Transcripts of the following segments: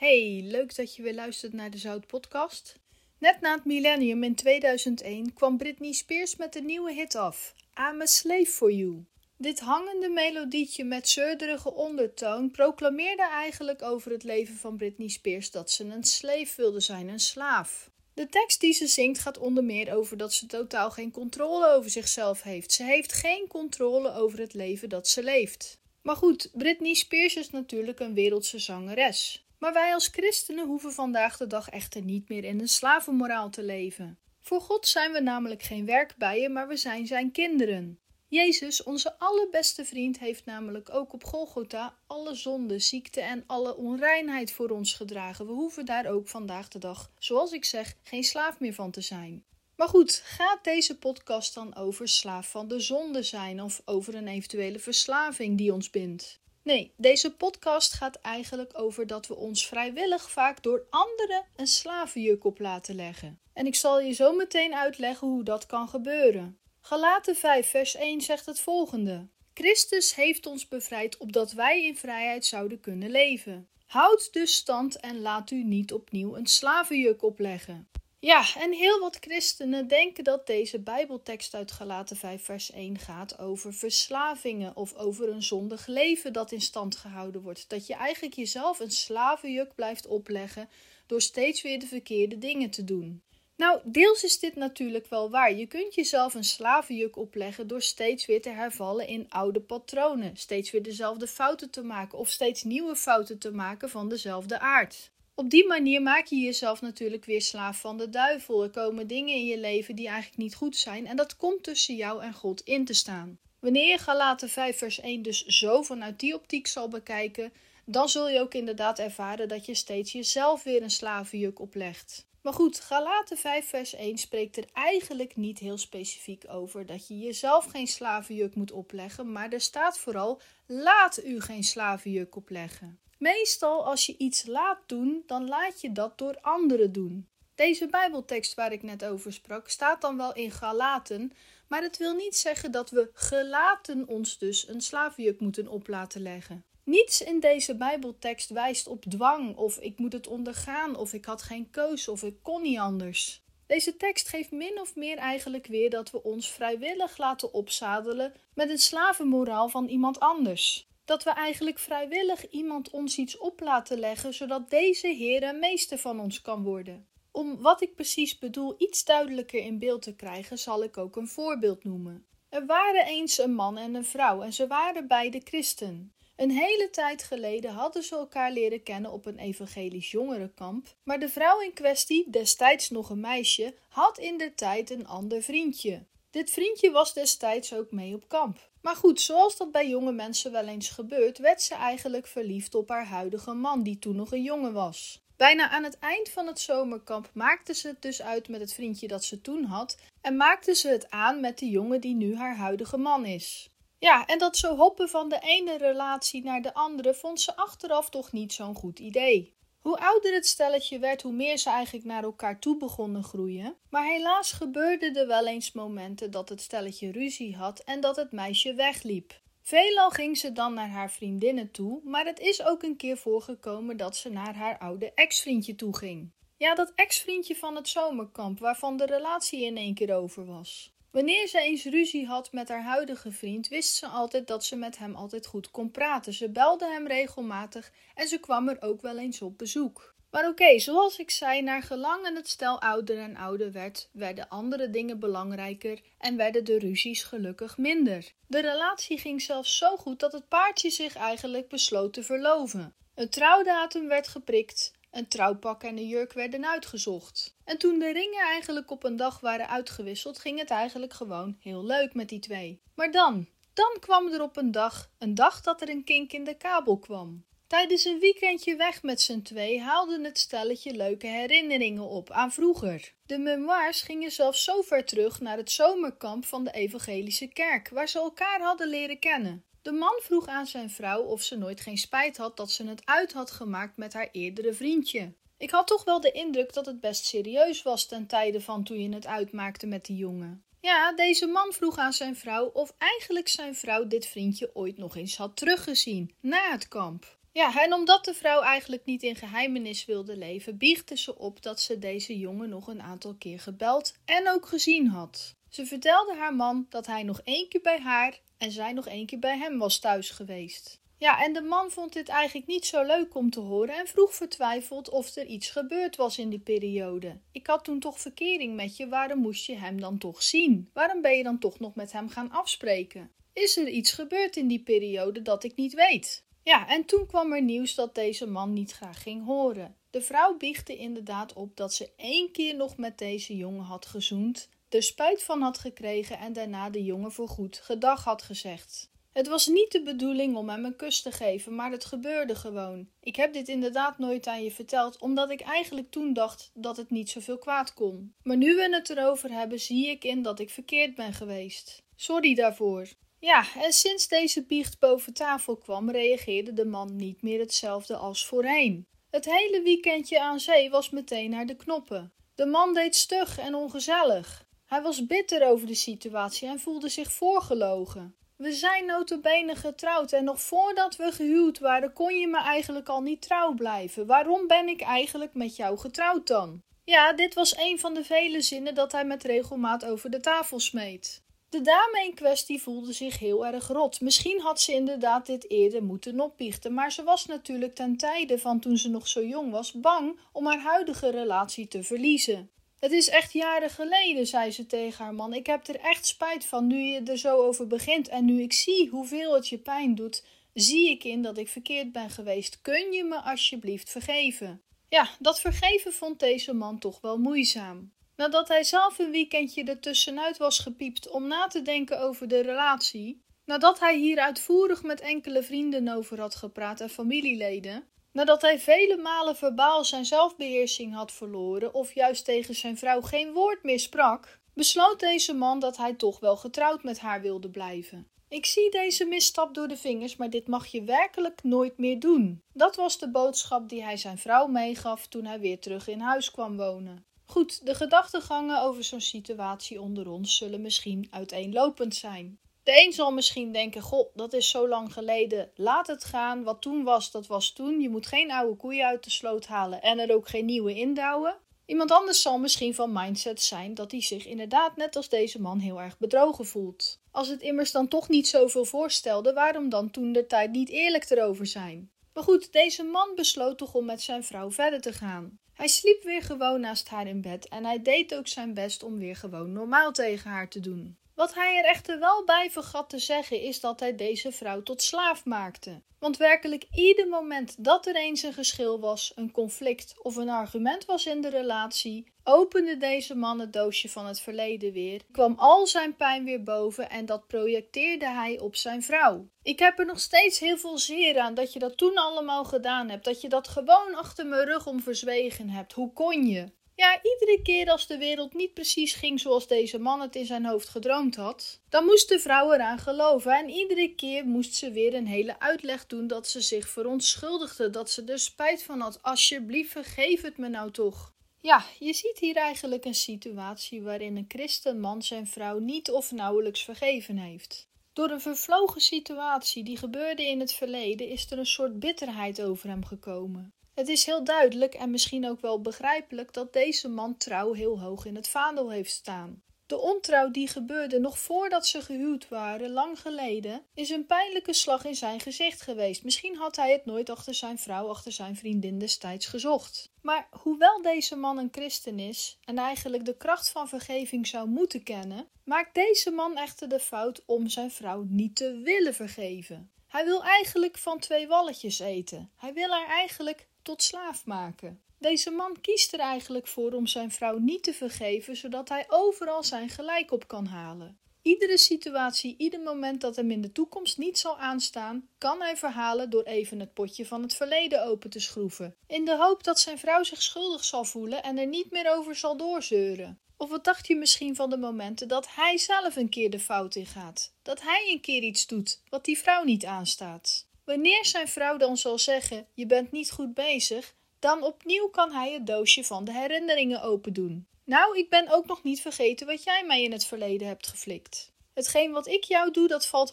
Hey, leuk dat je weer luistert naar de Zout Podcast. Net na het millennium in 2001 kwam Britney Spears met een nieuwe hit af: I'm a Slave for You. Dit hangende melodietje met zeurderige ondertoon proclameerde eigenlijk over het leven van Britney Spears dat ze een slave wilde zijn, een slaaf. De tekst die ze zingt gaat onder meer over dat ze totaal geen controle over zichzelf heeft. Ze heeft geen controle over het leven dat ze leeft. Maar goed, Britney Spears is natuurlijk een wereldse zangeres. Maar wij als christenen hoeven vandaag de dag echter niet meer in een slavenmoraal te leven. Voor God zijn we namelijk geen werkbijen, maar we zijn zijn kinderen. Jezus, onze allerbeste vriend, heeft namelijk ook op Golgotha alle zonde, ziekte en alle onreinheid voor ons gedragen. We hoeven daar ook vandaag de dag, zoals ik zeg, geen slaaf meer van te zijn. Maar goed, gaat deze podcast dan over slaaf van de zonde zijn of over een eventuele verslaving die ons bindt? Nee, deze podcast gaat eigenlijk over dat we ons vrijwillig vaak door anderen een slavenjuk op laten leggen. En ik zal je zo meteen uitleggen hoe dat kan gebeuren. Galaten 5, vers 1 zegt het volgende: Christus heeft ons bevrijd opdat wij in vrijheid zouden kunnen leven. Houd dus stand en laat u niet opnieuw een slavenjuk opleggen. Ja, en heel wat christenen denken dat deze Bijbeltekst uit Galaten 5 vers 1 gaat over verslavingen of over een zondig leven dat in stand gehouden wordt. Dat je eigenlijk jezelf een slavenjuk blijft opleggen door steeds weer de verkeerde dingen te doen. Nou, deels is dit natuurlijk wel waar. Je kunt jezelf een slavenjuk opleggen door steeds weer te hervallen in oude patronen, steeds weer dezelfde fouten te maken of steeds nieuwe fouten te maken van dezelfde aard. Op die manier maak je jezelf natuurlijk weer slaaf van de duivel. Er komen dingen in je leven die eigenlijk niet goed zijn en dat komt tussen jou en God in te staan. Wanneer je Galaten 5 vers 1 dus zo vanuit die optiek zal bekijken, dan zul je ook inderdaad ervaren dat je steeds jezelf weer een slavenjuk oplegt. Maar goed, Galaten 5 vers 1 spreekt er eigenlijk niet heel specifiek over dat je jezelf geen slavenjuk moet opleggen, maar er staat vooral laat u geen slavenjuk opleggen. Meestal als je iets laat doen, dan laat je dat door anderen doen. Deze Bijbeltekst waar ik net over sprak, staat dan wel in Galaten, maar het wil niet zeggen dat we gelaten ons dus een slavenjuk moeten op laten leggen. Niets in deze Bijbeltekst wijst op dwang, of ik moet het ondergaan, of ik had geen keus, of ik kon niet anders. Deze tekst geeft min of meer eigenlijk weer dat we ons vrijwillig laten opzadelen met een slavenmoraal van iemand anders dat we eigenlijk vrijwillig iemand ons iets op laten leggen, zodat deze Heer en meester van ons kan worden. Om wat ik precies bedoel iets duidelijker in beeld te krijgen, zal ik ook een voorbeeld noemen. Er waren eens een man en een vrouw en ze waren beide christen. Een hele tijd geleden hadden ze elkaar leren kennen op een evangelisch jongerenkamp, maar de vrouw in kwestie, destijds nog een meisje, had in de tijd een ander vriendje. Dit vriendje was destijds ook mee op kamp. Maar goed, zoals dat bij jonge mensen wel eens gebeurt, werd ze eigenlijk verliefd op haar huidige man, die toen nog een jongen was. Bijna aan het eind van het zomerkamp maakte ze het dus uit met het vriendje dat ze toen had en maakte ze het aan met de jongen die nu haar huidige man is. Ja, en dat zo hoppen van de ene relatie naar de andere vond ze achteraf toch niet zo'n goed idee. Hoe ouder het stelletje werd, hoe meer ze eigenlijk naar elkaar toe begonnen groeien. Maar helaas gebeurde er wel eens momenten dat het stelletje ruzie had en dat het meisje wegliep. Veelal ging ze dan naar haar vriendinnen toe, maar het is ook een keer voorgekomen dat ze naar haar oude ex-vriendje toe ging. Ja, dat ex-vriendje van het zomerkamp, waarvan de relatie in één keer over was. Wanneer ze eens ruzie had met haar huidige vriend, wist ze altijd dat ze met hem altijd goed kon praten. Ze belde hem regelmatig en ze kwam er ook wel eens op bezoek. Maar oké, zoals ik zei, naar gelang het stel ouder en ouder werd, werden andere dingen belangrijker en werden de ruzies gelukkig minder. De relatie ging zelfs zo goed dat het paardje zich eigenlijk besloot te verloven. Een trouwdatum werd geprikt een trouwpak en een jurk werden uitgezocht. En toen de ringen eigenlijk op een dag waren uitgewisseld, ging het eigenlijk gewoon heel leuk met die twee. Maar dan, dan kwam er op een dag, een dag dat er een kink in de kabel kwam. Tijdens een weekendje weg met z'n twee haalden het stelletje leuke herinneringen op aan vroeger. De memoirs gingen zelfs zo ver terug naar het zomerkamp van de Evangelische Kerk, waar ze elkaar hadden leren kennen. De man vroeg aan zijn vrouw of ze nooit geen spijt had dat ze het uit had gemaakt met haar eerdere vriendje. Ik had toch wel de indruk dat het best serieus was ten tijde van toen je het uitmaakte met die jongen. Ja, deze man vroeg aan zijn vrouw of eigenlijk zijn vrouw dit vriendje ooit nog eens had teruggezien, na het kamp. Ja, en omdat de vrouw eigenlijk niet in geheimenis wilde leven, biechtte ze op dat ze deze jongen nog een aantal keer gebeld en ook gezien had. Ze vertelde haar man dat hij nog één keer bij haar en zij nog één keer bij hem was thuis geweest. Ja, en de man vond dit eigenlijk niet zo leuk om te horen en vroeg vertwijfeld of er iets gebeurd was in die periode. Ik had toen toch verkering met je, waarom moest je hem dan toch zien? Waarom ben je dan toch nog met hem gaan afspreken? Is er iets gebeurd in die periode dat ik niet weet? Ja, en toen kwam er nieuws dat deze man niet graag ging horen. De vrouw biechtte inderdaad op dat ze één keer nog met deze jongen had gezoend, er spijt van had gekregen en daarna de jongen voorgoed gedag had gezegd. Het was niet de bedoeling om hem een kus te geven, maar het gebeurde gewoon. Ik heb dit inderdaad nooit aan je verteld, omdat ik eigenlijk toen dacht dat het niet zoveel kwaad kon. Maar nu we het erover hebben, zie ik in dat ik verkeerd ben geweest. Sorry daarvoor. Ja, en sinds deze biecht boven tafel kwam, reageerde de man niet meer hetzelfde als voorheen. Het hele weekendje aan zee was meteen naar de knoppen. De man deed stug en ongezellig. Hij was bitter over de situatie en voelde zich voorgelogen. We zijn notabene getrouwd en nog voordat we gehuwd waren kon je me eigenlijk al niet trouw blijven. Waarom ben ik eigenlijk met jou getrouwd dan? Ja, dit was een van de vele zinnen dat hij met regelmaat over de tafel smeet. De dame in kwestie voelde zich heel erg rot. Misschien had ze inderdaad dit eerder moeten opbiechten, maar ze was natuurlijk ten tijde van toen ze nog zo jong was bang om haar huidige relatie te verliezen. Het is echt jaren geleden, zei ze tegen haar man. Ik heb er echt spijt van nu je er zo over begint en nu ik zie hoeveel het je pijn doet, zie ik in dat ik verkeerd ben geweest. Kun je me alsjeblieft vergeven? Ja, dat vergeven vond deze man toch wel moeizaam. Nadat hij zelf een weekendje ertussenuit was gepiept om na te denken over de relatie, nadat hij hier uitvoerig met enkele vrienden over had gepraat en familieleden, Nadat hij vele malen verbaal zijn zelfbeheersing had verloren of juist tegen zijn vrouw geen woord meer sprak, besloot deze man dat hij toch wel getrouwd met haar wilde blijven. Ik zie deze misstap door de vingers, maar dit mag je werkelijk nooit meer doen. Dat was de boodschap die hij zijn vrouw meegaf toen hij weer terug in huis kwam wonen. Goed, de gedachtegangen over zo'n situatie onder ons zullen misschien uiteenlopend zijn. De een zal misschien denken: Goh, dat is zo lang geleden. Laat het gaan. Wat toen was, dat was toen. Je moet geen oude koeien uit de sloot halen en er ook geen nieuwe indouwen. Iemand anders zal misschien van mindset zijn dat hij zich inderdaad net als deze man heel erg bedrogen voelt. Als het immers dan toch niet zoveel voorstelde, waarom dan toen de tijd niet eerlijk erover zijn? Maar goed, deze man besloot toch om met zijn vrouw verder te gaan. Hij sliep weer gewoon naast haar in bed en hij deed ook zijn best om weer gewoon normaal tegen haar te doen. Wat hij er echter wel bij vergat te zeggen is dat hij deze vrouw tot slaaf maakte. Want werkelijk ieder moment dat er eens een geschil was, een conflict of een argument was in de relatie, opende deze man het doosje van het verleden weer, kwam al zijn pijn weer boven en dat projecteerde hij op zijn vrouw. Ik heb er nog steeds heel veel zeer aan dat je dat toen allemaal gedaan hebt, dat je dat gewoon achter mijn rug om verzwegen hebt. Hoe kon je? Ja, iedere keer als de wereld niet precies ging zoals deze man het in zijn hoofd gedroomd had, dan moest de vrouw eraan geloven en iedere keer moest ze weer een hele uitleg doen dat ze zich verontschuldigde, dat ze er spijt van had. Alsjeblieft, vergeef het me nou toch. Ja, je ziet hier eigenlijk een situatie waarin een christenman zijn vrouw niet of nauwelijks vergeven heeft. Door een vervlogen situatie die gebeurde in het verleden is er een soort bitterheid over hem gekomen. Het is heel duidelijk en misschien ook wel begrijpelijk dat deze man trouw heel hoog in het vaandel heeft staan. De ontrouw die gebeurde nog voordat ze gehuwd waren, lang geleden, is een pijnlijke slag in zijn gezicht geweest. Misschien had hij het nooit achter zijn vrouw, achter zijn vriendin destijds gezocht. Maar hoewel deze man een christen is en eigenlijk de kracht van vergeving zou moeten kennen, maakt deze man echter de fout om zijn vrouw niet te willen vergeven. Hij wil eigenlijk van twee walletjes eten. Hij wil haar eigenlijk tot slaaf maken. Deze man kiest er eigenlijk voor om zijn vrouw niet te vergeven, zodat hij overal zijn gelijk op kan halen. Iedere situatie, ieder moment dat hem in de toekomst niet zal aanstaan, kan hij verhalen door even het potje van het verleden open te schroeven, in de hoop dat zijn vrouw zich schuldig zal voelen en er niet meer over zal doorzeuren. Of wat dacht je misschien van de momenten dat hij zelf een keer de fout ingaat? Dat hij een keer iets doet wat die vrouw niet aanstaat? Wanneer zijn vrouw dan zal zeggen: Je bent niet goed bezig, dan opnieuw kan hij het doosje van de herinneringen opendoen. Nou, ik ben ook nog niet vergeten wat jij mij in het verleden hebt geflikt. Hetgeen wat ik jou doe, dat valt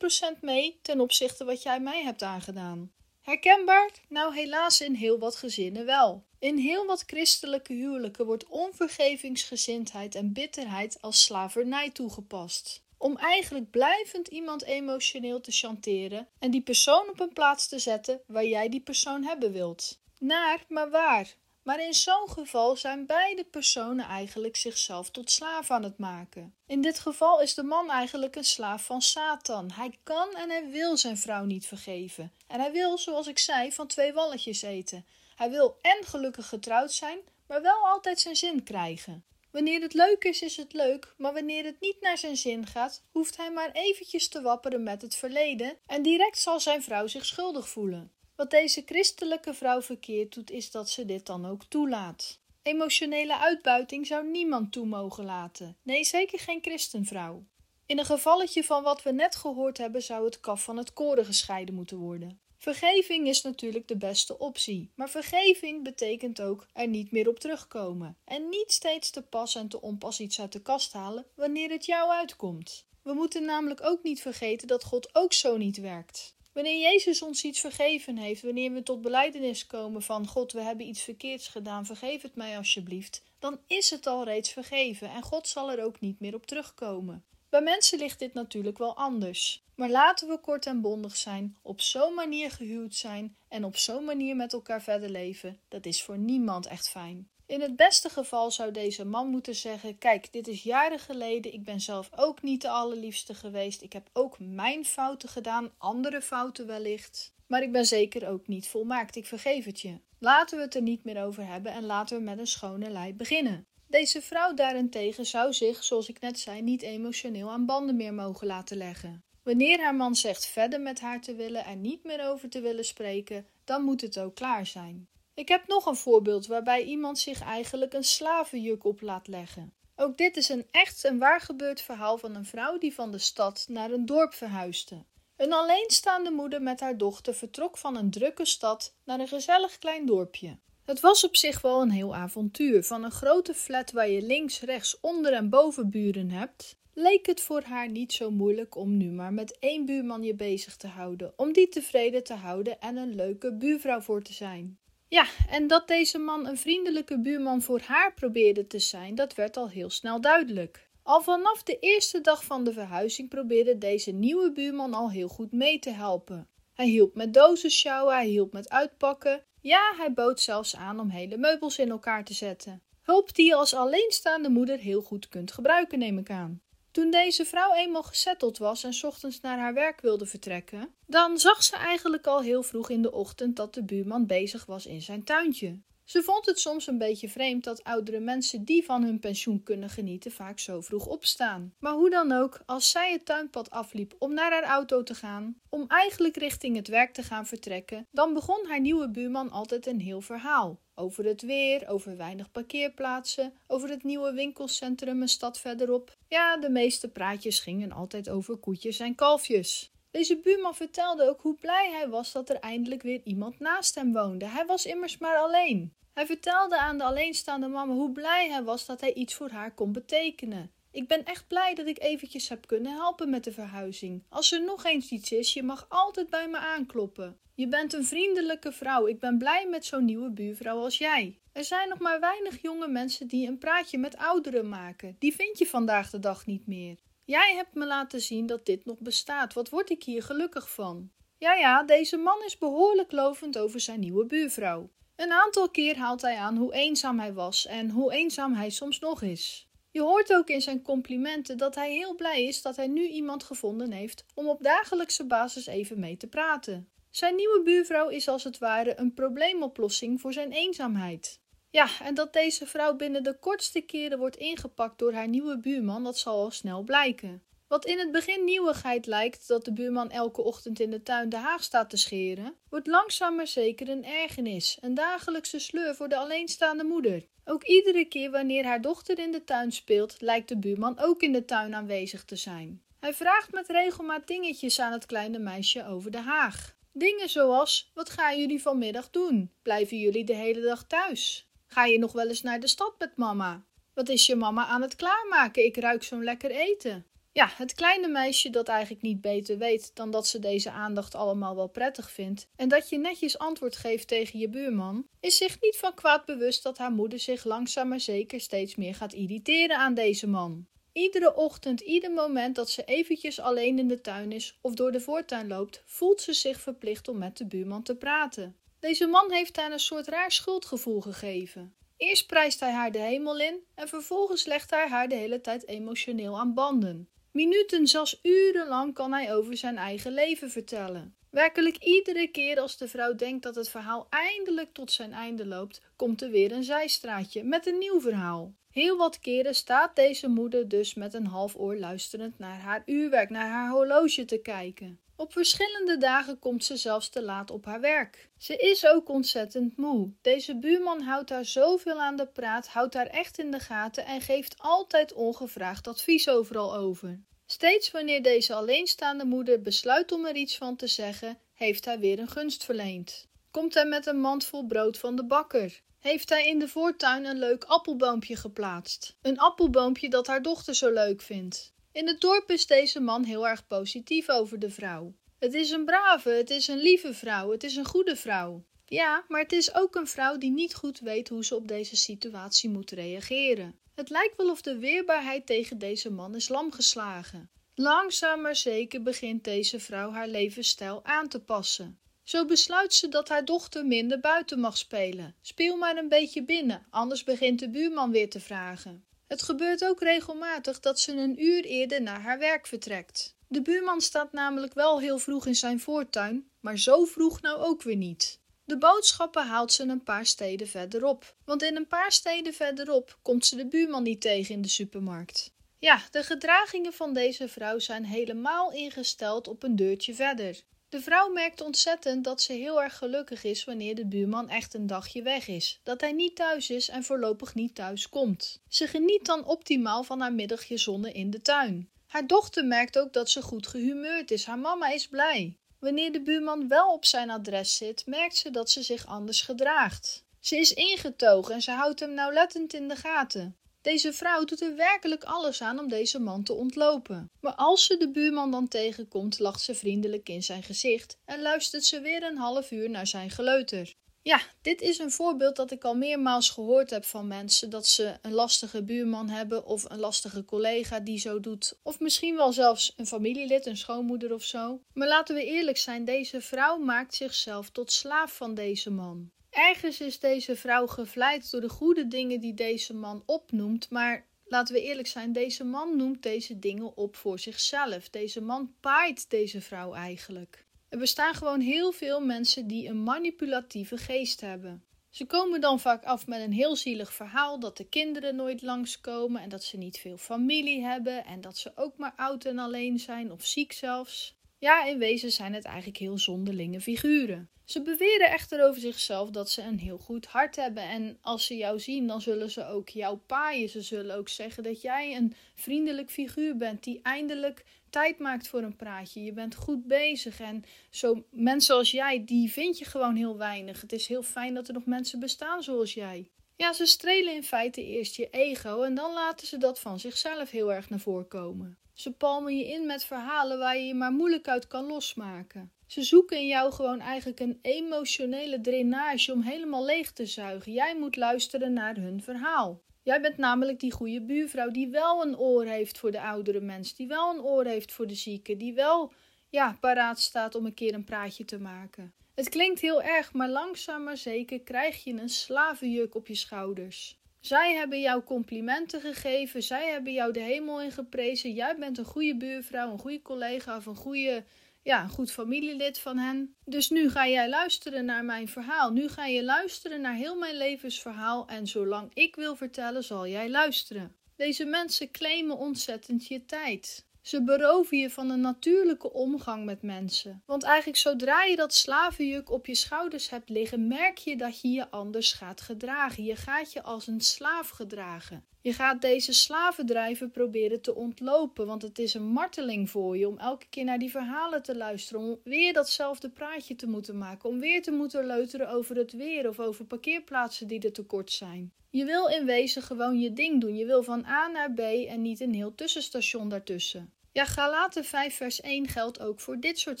100% mee ten opzichte wat jij mij hebt aangedaan. Herkenbaar? Nou, helaas in heel wat gezinnen wel. In heel wat christelijke huwelijken wordt onvergevingsgezindheid en bitterheid als slavernij toegepast. Om eigenlijk blijvend iemand emotioneel te chanteren en die persoon op een plaats te zetten waar jij die persoon hebben wilt. Naar, maar waar? Maar in zo'n geval zijn beide personen eigenlijk zichzelf tot slaaf aan het maken. In dit geval is de man eigenlijk een slaaf van Satan. Hij kan en hij wil zijn vrouw niet vergeven. En hij wil, zoals ik zei, van twee walletjes eten. Hij wil en gelukkig getrouwd zijn, maar wel altijd zijn zin krijgen. Wanneer het leuk is, is het leuk, maar wanneer het niet naar zijn zin gaat, hoeft hij maar eventjes te wapperen met het verleden en direct zal zijn vrouw zich schuldig voelen. Wat deze christelijke vrouw verkeerd doet, is dat ze dit dan ook toelaat. Emotionele uitbuiting zou niemand toe mogen laten. Nee, zeker geen christenvrouw. In een gevalletje van wat we net gehoord hebben, zou het kaf van het koren gescheiden moeten worden. Vergeving is natuurlijk de beste optie, maar vergeving betekent ook er niet meer op terugkomen en niet steeds te pas en te onpas iets uit de kast halen wanneer het jou uitkomt. We moeten namelijk ook niet vergeten dat God ook zo niet werkt. Wanneer Jezus ons iets vergeven heeft, wanneer we tot beleidenis komen van God, we hebben iets verkeerds gedaan, vergeef het mij alsjeblieft, dan is het al reeds vergeven en God zal er ook niet meer op terugkomen. Bij mensen ligt dit natuurlijk wel anders. Maar laten we kort en bondig zijn, op zo'n manier gehuwd zijn en op zo'n manier met elkaar verder leven, dat is voor niemand echt fijn. In het beste geval zou deze man moeten zeggen: Kijk, dit is jaren geleden. Ik ben zelf ook niet de allerliefste geweest. Ik heb ook mijn fouten gedaan, andere fouten wellicht. Maar ik ben zeker ook niet volmaakt. Ik vergeef het je. Laten we het er niet meer over hebben en laten we met een schone lei beginnen. Deze vrouw daarentegen zou zich, zoals ik net zei, niet emotioneel aan banden meer mogen laten leggen. Wanneer haar man zegt verder met haar te willen en niet meer over te willen spreken, dan moet het ook klaar zijn. Ik heb nog een voorbeeld waarbij iemand zich eigenlijk een slavenjuk op laat leggen. Ook dit is een echt en waar gebeurd verhaal van een vrouw die van de stad naar een dorp verhuisde. Een alleenstaande moeder met haar dochter vertrok van een drukke stad naar een gezellig klein dorpje. Het was op zich wel een heel avontuur. Van een grote flat waar je links, rechts, onder en boven buren hebt, leek het voor haar niet zo moeilijk om nu maar met één buurman je bezig te houden, om die tevreden te houden en een leuke buurvrouw voor te zijn. Ja, en dat deze man een vriendelijke buurman voor haar probeerde te zijn, dat werd al heel snel duidelijk. Al vanaf de eerste dag van de verhuizing probeerde deze nieuwe buurman al heel goed mee te helpen. Hij hielp met dozen sjouwen, hij hielp met uitpakken. Ja, hij bood zelfs aan om hele meubels in elkaar te zetten. Hulp die je als alleenstaande moeder heel goed kunt gebruiken, neem ik aan. Toen deze vrouw eenmaal gezetteld was en ochtends naar haar werk wilde vertrekken, dan zag ze eigenlijk al heel vroeg in de ochtend dat de buurman bezig was in zijn tuintje. Ze vond het soms een beetje vreemd dat oudere mensen die van hun pensioen kunnen genieten vaak zo vroeg opstaan. Maar hoe dan ook, als zij het tuinpad afliep om naar haar auto te gaan, om eigenlijk richting het werk te gaan vertrekken, dan begon haar nieuwe buurman altijd een heel verhaal. Over het weer, over weinig parkeerplaatsen, over het nieuwe winkelcentrum een stad verderop. Ja, de meeste praatjes gingen altijd over koetjes en kalfjes. Deze buurman vertelde ook hoe blij hij was dat er eindelijk weer iemand naast hem woonde. Hij was immers maar alleen. Hij vertelde aan de alleenstaande mama hoe blij hij was dat hij iets voor haar kon betekenen. Ik ben echt blij dat ik eventjes heb kunnen helpen met de verhuizing. Als er nog eens iets is, je mag altijd bij me aankloppen. Je bent een vriendelijke vrouw. Ik ben blij met zo'n nieuwe buurvrouw als jij. Er zijn nog maar weinig jonge mensen die een praatje met ouderen maken. Die vind je vandaag de dag niet meer. Jij hebt me laten zien dat dit nog bestaat. Wat word ik hier gelukkig van? Ja, ja, deze man is behoorlijk lovend over zijn nieuwe buurvrouw. Een aantal keer haalt hij aan hoe eenzaam hij was en hoe eenzaam hij soms nog is. Je hoort ook in zijn complimenten dat hij heel blij is dat hij nu iemand gevonden heeft om op dagelijkse basis even mee te praten. Zijn nieuwe buurvrouw is als het ware een probleemoplossing voor zijn eenzaamheid. Ja, en dat deze vrouw binnen de kortste keren wordt ingepakt door haar nieuwe buurman, dat zal al snel blijken. Wat in het begin nieuwigheid lijkt, dat de buurman elke ochtend in de tuin de haag staat te scheren, wordt langzaam maar zeker een ergernis, een dagelijkse sleur voor de alleenstaande moeder. Ook iedere keer wanneer haar dochter in de tuin speelt, lijkt de buurman ook in de tuin aanwezig te zijn. Hij vraagt met regelmaat dingetjes aan het kleine meisje over de haag. Dingen zoals: wat gaan jullie vanmiddag doen? Blijven jullie de hele dag thuis? Ga je nog wel eens naar de stad met mama? Wat is je mama aan het klaarmaken? Ik ruik zo'n lekker eten. Ja, het kleine meisje dat eigenlijk niet beter weet dan dat ze deze aandacht allemaal wel prettig vindt en dat je netjes antwoord geeft tegen je buurman, is zich niet van kwaad bewust dat haar moeder zich langzaam maar zeker steeds meer gaat irriteren aan deze man. Iedere ochtend, ieder moment dat ze eventjes alleen in de tuin is of door de voortuin loopt, voelt ze zich verplicht om met de buurman te praten. Deze man heeft haar een soort raar schuldgevoel gegeven. Eerst prijst hij haar de hemel in en vervolgens legt hij haar de hele tijd emotioneel aan banden. Minuten, zelfs urenlang kan hij over zijn eigen leven vertellen. Werkelijk iedere keer als de vrouw denkt dat het verhaal eindelijk tot zijn einde loopt, komt er weer een zijstraatje met een nieuw verhaal. Heel wat keren staat deze moeder dus met een half oor luisterend naar haar uurwerk, naar haar horloge te kijken. Op verschillende dagen komt ze zelfs te laat op haar werk. Ze is ook ontzettend moe. Deze buurman houdt haar zoveel aan de praat, houdt haar echt in de gaten en geeft altijd ongevraagd advies overal over. Steeds wanneer deze alleenstaande moeder besluit om er iets van te zeggen, heeft hij weer een gunst verleend. Komt hij met een mand vol brood van de bakker? Heeft hij in de voortuin een leuk appelboompje geplaatst? Een appelboompje dat haar dochter zo leuk vindt. In het dorp is deze man heel erg positief over de vrouw. Het is een brave, het is een lieve vrouw, het is een goede vrouw. Ja, maar het is ook een vrouw die niet goed weet hoe ze op deze situatie moet reageren. Het lijkt wel of de weerbaarheid tegen deze man is lam geslagen. Langzaam maar zeker begint deze vrouw haar levensstijl aan te passen. Zo besluit ze dat haar dochter minder buiten mag spelen. Speel maar een beetje binnen, anders begint de buurman weer te vragen. Het gebeurt ook regelmatig dat ze een uur eerder naar haar werk vertrekt. De buurman staat namelijk wel heel vroeg in zijn voortuin, maar zo vroeg nou ook weer niet. De boodschappen haalt ze een paar steden verderop, want in een paar steden verderop komt ze de buurman niet tegen in de supermarkt. Ja, de gedragingen van deze vrouw zijn helemaal ingesteld op een deurtje verder. De vrouw merkt ontzettend dat ze heel erg gelukkig is wanneer de buurman echt een dagje weg is, dat hij niet thuis is en voorlopig niet thuis komt. Ze geniet dan optimaal van haar middagje zonne in de tuin. Haar dochter merkt ook dat ze goed gehumeurd is, haar mama is blij. Wanneer de buurman wel op zijn adres zit, merkt ze dat ze zich anders gedraagt. Ze is ingetogen en ze houdt hem nauwlettend in de gaten. Deze vrouw doet er werkelijk alles aan om deze man te ontlopen. Maar als ze de buurman dan tegenkomt, lacht ze vriendelijk in zijn gezicht en luistert ze weer een half uur naar zijn geleuter. Ja, dit is een voorbeeld dat ik al meermaals gehoord heb van mensen: dat ze een lastige buurman hebben of een lastige collega die zo doet, of misschien wel zelfs een familielid, een schoonmoeder of zo. Maar laten we eerlijk zijn: deze vrouw maakt zichzelf tot slaaf van deze man. Ergens is deze vrouw gevleid door de goede dingen die deze man opnoemt, maar laten we eerlijk zijn, deze man noemt deze dingen op voor zichzelf. Deze man paait deze vrouw eigenlijk. Er bestaan gewoon heel veel mensen die een manipulatieve geest hebben. Ze komen dan vaak af met een heel zielig verhaal dat de kinderen nooit langskomen en dat ze niet veel familie hebben en dat ze ook maar oud en alleen zijn of ziek zelfs. Ja, in wezen zijn het eigenlijk heel zonderlinge figuren. Ze beweren echter over zichzelf dat ze een heel goed hart hebben. En als ze jou zien, dan zullen ze ook jou paaien. Ze zullen ook zeggen dat jij een vriendelijk figuur bent die eindelijk tijd maakt voor een praatje. Je bent goed bezig. En zo mensen als jij, die vind je gewoon heel weinig. Het is heel fijn dat er nog mensen bestaan zoals jij. Ja, ze strelen in feite eerst je ego en dan laten ze dat van zichzelf heel erg naar voren komen. Ze palmen je in met verhalen waar je je maar moeilijk uit kan losmaken. Ze zoeken in jou gewoon eigenlijk een emotionele drainage om helemaal leeg te zuigen. Jij moet luisteren naar hun verhaal. Jij bent namelijk die goede buurvrouw die wel een oor heeft voor de oudere mens, die wel een oor heeft voor de zieke, die wel ja, paraat staat om een keer een praatje te maken. Het klinkt heel erg, maar langzaam maar zeker krijg je een slavenjuk op je schouders. Zij hebben jou complimenten gegeven, zij hebben jou de hemel in geprezen. Jij bent een goede buurvrouw, een goede collega of een goede ja, een goed familielid van hen. Dus nu ga jij luisteren naar mijn verhaal. Nu ga je luisteren naar heel mijn levensverhaal. En zolang ik wil vertellen, zal jij luisteren. Deze mensen claimen ontzettend je tijd. Ze beroven je van een natuurlijke omgang met mensen. Want eigenlijk zodra je dat slavenjuk op je schouders hebt liggen, merk je dat je je anders gaat gedragen. Je gaat je als een slaaf gedragen. Je gaat deze slavendrijven proberen te ontlopen, want het is een marteling voor je om elke keer naar die verhalen te luisteren, om weer datzelfde praatje te moeten maken, om weer te moeten leuteren over het weer of over parkeerplaatsen die er tekort zijn. Je wil in wezen gewoon je ding doen. Je wil van A naar B en niet een heel tussenstation daartussen. Ja, Galaten 5 vers 1 geldt ook voor dit soort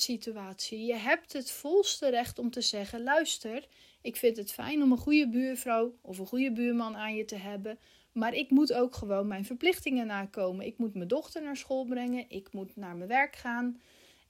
situaties. Je hebt het volste recht om te zeggen: luister, ik vind het fijn om een goede buurvrouw of een goede buurman aan je te hebben. Maar ik moet ook gewoon mijn verplichtingen nakomen. Ik moet mijn dochter naar school brengen. Ik moet naar mijn werk gaan.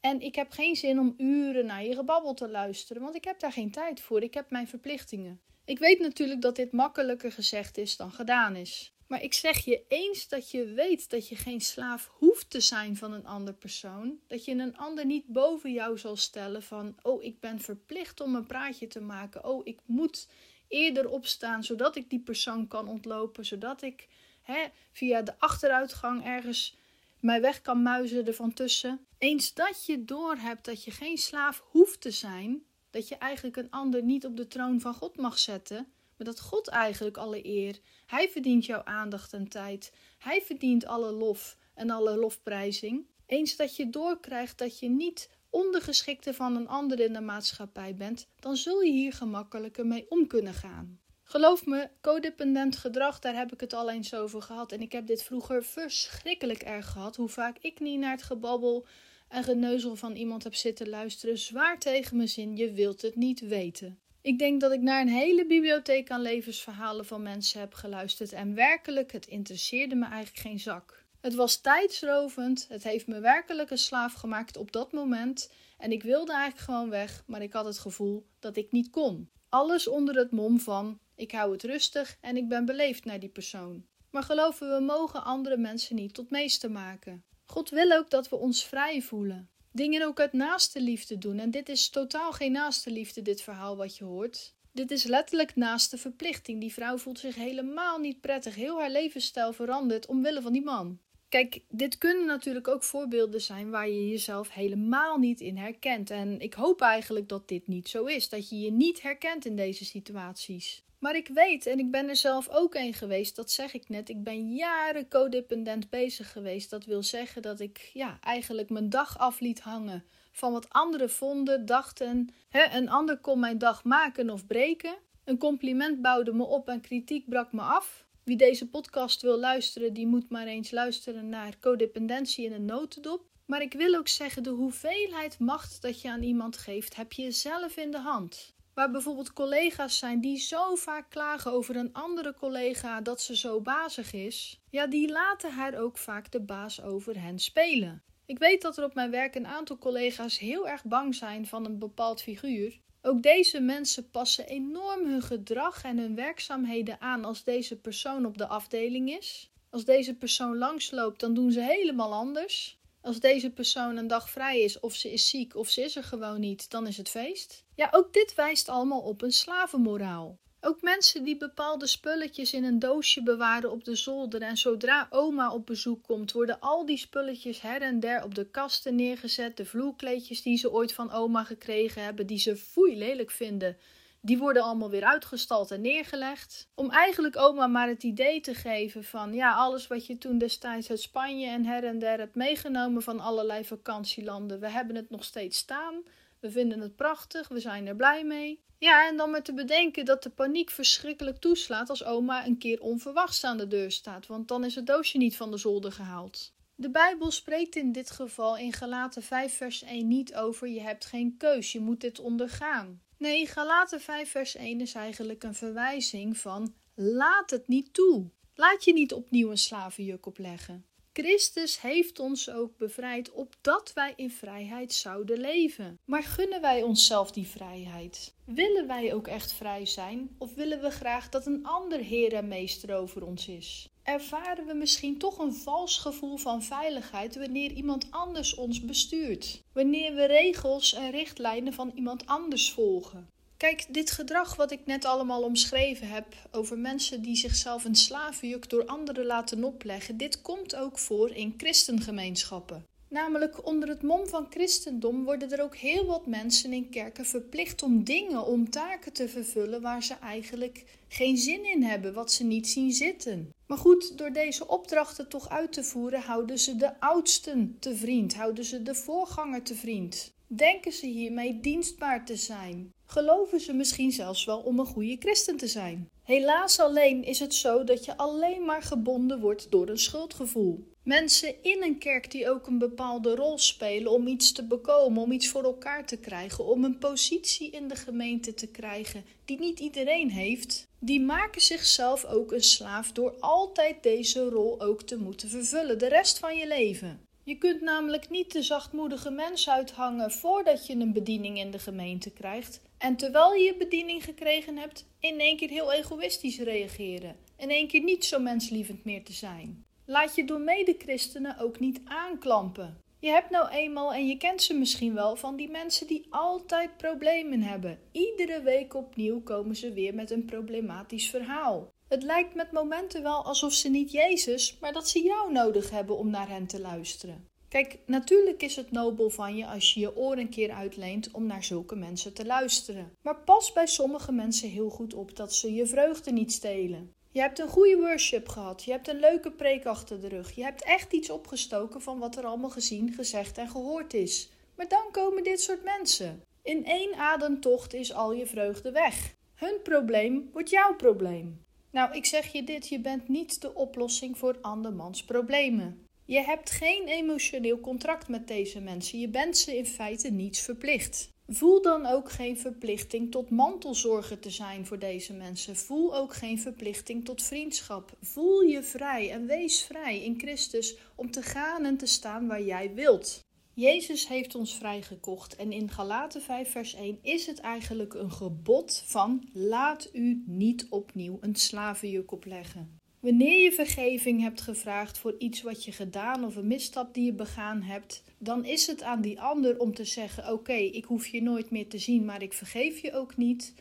En ik heb geen zin om uren naar je gebabbel te luisteren, want ik heb daar geen tijd voor. Ik heb mijn verplichtingen. Ik weet natuurlijk dat dit makkelijker gezegd is dan gedaan is. Maar ik zeg je eens dat je weet dat je geen slaaf hoeft te zijn van een ander persoon. Dat je een ander niet boven jou zal stellen van: Oh, ik ben verplicht om een praatje te maken. Oh, ik moet eerder opstaan zodat ik die persoon kan ontlopen. Zodat ik hè, via de achteruitgang ergens mij weg kan muizen ervan tussen. Eens dat je doorhebt dat je geen slaaf hoeft te zijn. Dat je eigenlijk een ander niet op de troon van God mag zetten maar dat God eigenlijk alle eer. Hij verdient jouw aandacht en tijd. Hij verdient alle lof en alle lofprijzing. Eens dat je doorkrijgt dat je niet ondergeschikte van een ander in de maatschappij bent, dan zul je hier gemakkelijker mee om kunnen gaan. Geloof me, codependent gedrag, daar heb ik het al eens over gehad. En ik heb dit vroeger verschrikkelijk erg gehad. Hoe vaak ik niet naar het gebabbel en geneuzel van iemand heb zitten luisteren. Zwaar tegen mijn zin, je wilt het niet weten. Ik denk dat ik naar een hele bibliotheek aan levensverhalen van mensen heb geluisterd en werkelijk, het interesseerde me eigenlijk geen zak. Het was tijdsrovend, het heeft me werkelijk een slaaf gemaakt op dat moment en ik wilde eigenlijk gewoon weg, maar ik had het gevoel dat ik niet kon. Alles onder het mom van ik hou het rustig en ik ben beleefd naar die persoon. Maar geloven we mogen andere mensen niet tot meester maken. God wil ook dat we ons vrij voelen dingen ook uit naaste liefde doen. En dit is totaal geen naaste liefde, dit verhaal wat je hoort. Dit is letterlijk naaste verplichting. Die vrouw voelt zich helemaal niet prettig. Heel haar levensstijl verandert omwille van die man. Kijk, dit kunnen natuurlijk ook voorbeelden zijn waar je jezelf helemaal niet in herkent. En ik hoop eigenlijk dat dit niet zo is. Dat je je niet herkent in deze situaties. Maar ik weet, en ik ben er zelf ook een geweest, dat zeg ik net. Ik ben jaren codependent bezig geweest. Dat wil zeggen dat ik ja, eigenlijk mijn dag af liet hangen van wat anderen vonden, dachten. Een ander kon mijn dag maken of breken. Een compliment bouwde me op en kritiek brak me af. Wie deze podcast wil luisteren, die moet maar eens luisteren naar codependentie in een notendop. Maar ik wil ook zeggen, de hoeveelheid macht dat je aan iemand geeft, heb je zelf in de hand. Waar bijvoorbeeld collega's zijn die zo vaak klagen over een andere collega dat ze zo bazig is, ja, die laten haar ook vaak de baas over hen spelen. Ik weet dat er op mijn werk een aantal collega's heel erg bang zijn van een bepaald figuur. Ook deze mensen passen enorm hun gedrag en hun werkzaamheden aan als deze persoon op de afdeling is. Als deze persoon langsloopt, dan doen ze helemaal anders. Als deze persoon een dag vrij is, of ze is ziek, of ze is er gewoon niet, dan is het feest. Ja, ook dit wijst allemaal op een slavenmoraal. Ook mensen die bepaalde spulletjes in een doosje bewaren op de zolder en zodra oma op bezoek komt, worden al die spulletjes her en der op de kasten neergezet. De vloerkleedjes die ze ooit van oma gekregen hebben, die ze foei lelijk vinden, die worden allemaal weer uitgestald en neergelegd. Om eigenlijk oma maar het idee te geven van ja, alles wat je toen destijds uit Spanje en her en der hebt meegenomen van allerlei vakantielanden, we hebben het nog steeds staan. We vinden het prachtig, we zijn er blij mee. Ja, en dan met te bedenken dat de paniek verschrikkelijk toeslaat als oma een keer onverwachts aan de deur staat, want dan is het doosje niet van de zolder gehaald. De Bijbel spreekt in dit geval in Galaten 5 vers 1 niet over je hebt geen keus, je moet dit ondergaan. Nee, Galaten 5 vers 1 is eigenlijk een verwijzing van laat het niet toe. Laat je niet opnieuw een slavenjuk opleggen. Christus heeft ons ook bevrijd opdat wij in vrijheid zouden leven. Maar gunnen wij onszelf die vrijheid? Willen wij ook echt vrij zijn? Of willen we graag dat een ander Heer en Meester over ons is? Ervaren we misschien toch een vals gevoel van veiligheid wanneer iemand anders ons bestuurt? Wanneer we regels en richtlijnen van iemand anders volgen? Kijk, dit gedrag wat ik net allemaal omschreven heb over mensen die zichzelf een slavenjuk door anderen laten opleggen, dit komt ook voor in christengemeenschappen. Namelijk onder het mom van christendom worden er ook heel wat mensen in kerken verplicht om dingen, om taken te vervullen waar ze eigenlijk geen zin in hebben, wat ze niet zien zitten. Maar goed, door deze opdrachten toch uit te voeren, houden ze de oudsten te vriend, houden ze de voorganger te vriend. Denken ze hiermee dienstbaar te zijn? Geloven ze misschien zelfs wel om een goede christen te zijn? Helaas alleen is het zo dat je alleen maar gebonden wordt door een schuldgevoel. Mensen in een kerk die ook een bepaalde rol spelen om iets te bekomen, om iets voor elkaar te krijgen, om een positie in de gemeente te krijgen die niet iedereen heeft, die maken zichzelf ook een slaaf door altijd deze rol ook te moeten vervullen, de rest van je leven. Je kunt namelijk niet de zachtmoedige mens uithangen voordat je een bediening in de gemeente krijgt. En terwijl je je bediening gekregen hebt, in één keer heel egoïstisch reageren. In één keer niet zo menslievend meer te zijn. Laat je door medechristenen ook niet aanklampen. Je hebt nou eenmaal, en je kent ze misschien wel, van die mensen die altijd problemen hebben. Iedere week opnieuw komen ze weer met een problematisch verhaal. Het lijkt met momenten wel alsof ze niet Jezus, maar dat ze jou nodig hebben om naar hen te luisteren. Kijk, natuurlijk is het nobel van je als je je oor een keer uitleent om naar zulke mensen te luisteren. Maar pas bij sommige mensen heel goed op dat ze je vreugde niet stelen. Je hebt een goede worship gehad, je hebt een leuke preek achter de rug, je hebt echt iets opgestoken van wat er allemaal gezien, gezegd en gehoord is. Maar dan komen dit soort mensen. In één ademtocht is al je vreugde weg. Hun probleem wordt jouw probleem. Nou, ik zeg je dit: je bent niet de oplossing voor andermans problemen. Je hebt geen emotioneel contract met deze mensen. Je bent ze in feite niets verplicht. Voel dan ook geen verplichting tot mantelzorger te zijn voor deze mensen. Voel ook geen verplichting tot vriendschap. Voel je vrij en wees vrij in Christus om te gaan en te staan waar jij wilt. Jezus heeft ons vrijgekocht en in Galaten 5 vers 1 is het eigenlijk een gebod van laat u niet opnieuw een slavenjuk opleggen. Wanneer je vergeving hebt gevraagd voor iets wat je gedaan of een misstap die je begaan hebt, dan is het aan die ander om te zeggen: Oké, ik hoef je nooit meer te zien, maar ik vergeef je ook niet.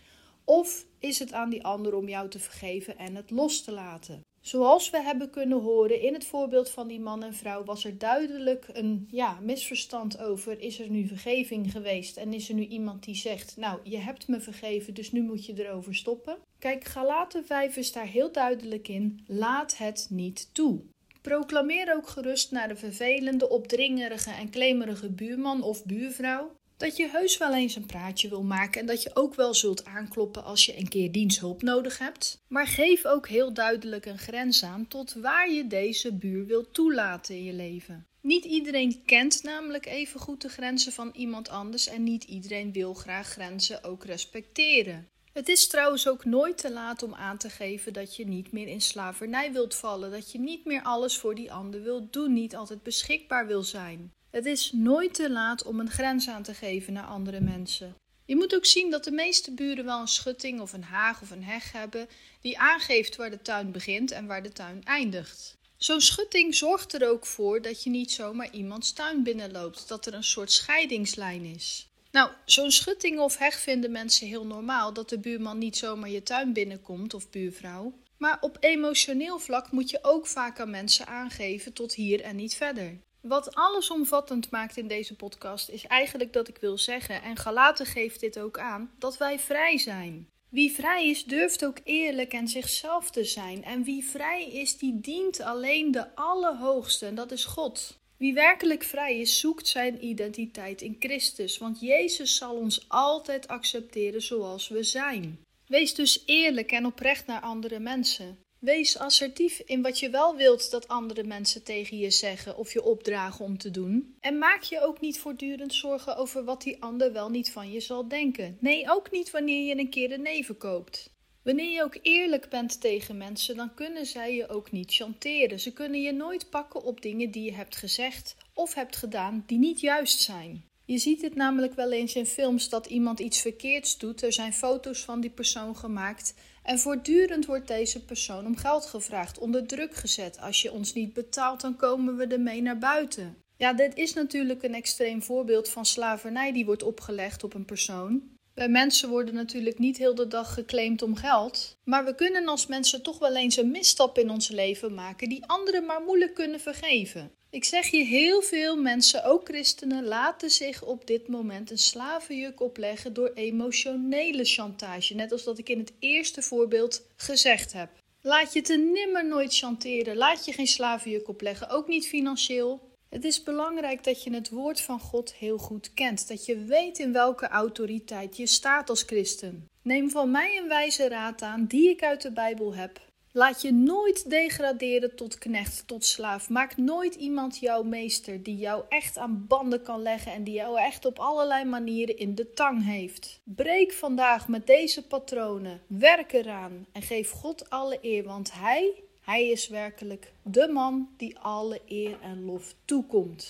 Of is het aan die ander om jou te vergeven en het los te laten? Zoals we hebben kunnen horen in het voorbeeld van die man en vrouw, was er duidelijk een ja, misverstand over: is er nu vergeving geweest? En is er nu iemand die zegt: Nou, je hebt me vergeven, dus nu moet je erover stoppen? Kijk, Galaten 5 is daar heel duidelijk in: laat het niet toe. Proclameer ook gerust naar de vervelende, opdringerige en klemerige buurman of buurvrouw dat je heus wel eens een praatje wil maken en dat je ook wel zult aankloppen als je een keer diensthulp nodig hebt. Maar geef ook heel duidelijk een grens aan tot waar je deze buur wilt toelaten in je leven. Niet iedereen kent namelijk even goed de grenzen van iemand anders en niet iedereen wil graag grenzen ook respecteren. Het is trouwens ook nooit te laat om aan te geven dat je niet meer in slavernij wilt vallen, dat je niet meer alles voor die ander wilt doen, niet altijd beschikbaar wil zijn. Het is nooit te laat om een grens aan te geven naar andere mensen. Je moet ook zien dat de meeste buren wel een schutting of een haag of een heg hebben die aangeeft waar de tuin begint en waar de tuin eindigt. Zo'n schutting zorgt er ook voor dat je niet zomaar iemands tuin binnenloopt, dat er een soort scheidingslijn is. Nou, zo'n schutting of heg vinden mensen heel normaal dat de buurman niet zomaar je tuin binnenkomt of buurvrouw. Maar op emotioneel vlak moet je ook vaak aan mensen aangeven tot hier en niet verder. Wat allesomvattend maakt in deze podcast is eigenlijk dat ik wil zeggen, en Galaten geeft dit ook aan, dat wij vrij zijn. Wie vrij is, durft ook eerlijk en zichzelf te zijn. En wie vrij is, die dient alleen de Allerhoogste, en dat is God. Wie werkelijk vrij is, zoekt zijn identiteit in Christus, want Jezus zal ons altijd accepteren zoals we zijn. Wees dus eerlijk en oprecht naar andere mensen. Wees assertief in wat je wel wilt dat andere mensen tegen je zeggen of je opdragen om te doen. En maak je ook niet voortdurend zorgen over wat die ander wel niet van je zal denken. Nee, ook niet wanneer je een keer een neven koopt. Wanneer je ook eerlijk bent tegen mensen, dan kunnen zij je ook niet chanteren. Ze kunnen je nooit pakken op dingen die je hebt gezegd of hebt gedaan die niet juist zijn. Je ziet het namelijk wel eens in films dat iemand iets verkeerds doet. Er zijn foto's van die persoon gemaakt en voortdurend wordt deze persoon om geld gevraagd, onder druk gezet. Als je ons niet betaalt, dan komen we ermee naar buiten. Ja, dit is natuurlijk een extreem voorbeeld van slavernij die wordt opgelegd op een persoon. Bij mensen worden natuurlijk niet heel de dag geclaimd om geld. Maar we kunnen als mensen toch wel eens een misstap in ons leven maken die anderen maar moeilijk kunnen vergeven. Ik zeg je, heel veel mensen, ook christenen, laten zich op dit moment een slavenjuk opleggen door emotionele chantage. Net als dat ik in het eerste voorbeeld gezegd heb. Laat je te nimmer nooit chanteren. Laat je geen slavenjuk opleggen, ook niet financieel. Het is belangrijk dat je het woord van God heel goed kent. Dat je weet in welke autoriteit je staat als christen. Neem van mij een wijze raad aan die ik uit de Bijbel heb. Laat je nooit degraderen tot knecht, tot slaaf. Maak nooit iemand jouw meester die jou echt aan banden kan leggen en die jou echt op allerlei manieren in de tang heeft. Breek vandaag met deze patronen, werk eraan en geef God alle eer, want Hij, Hij is werkelijk de man die alle eer en lof toekomt.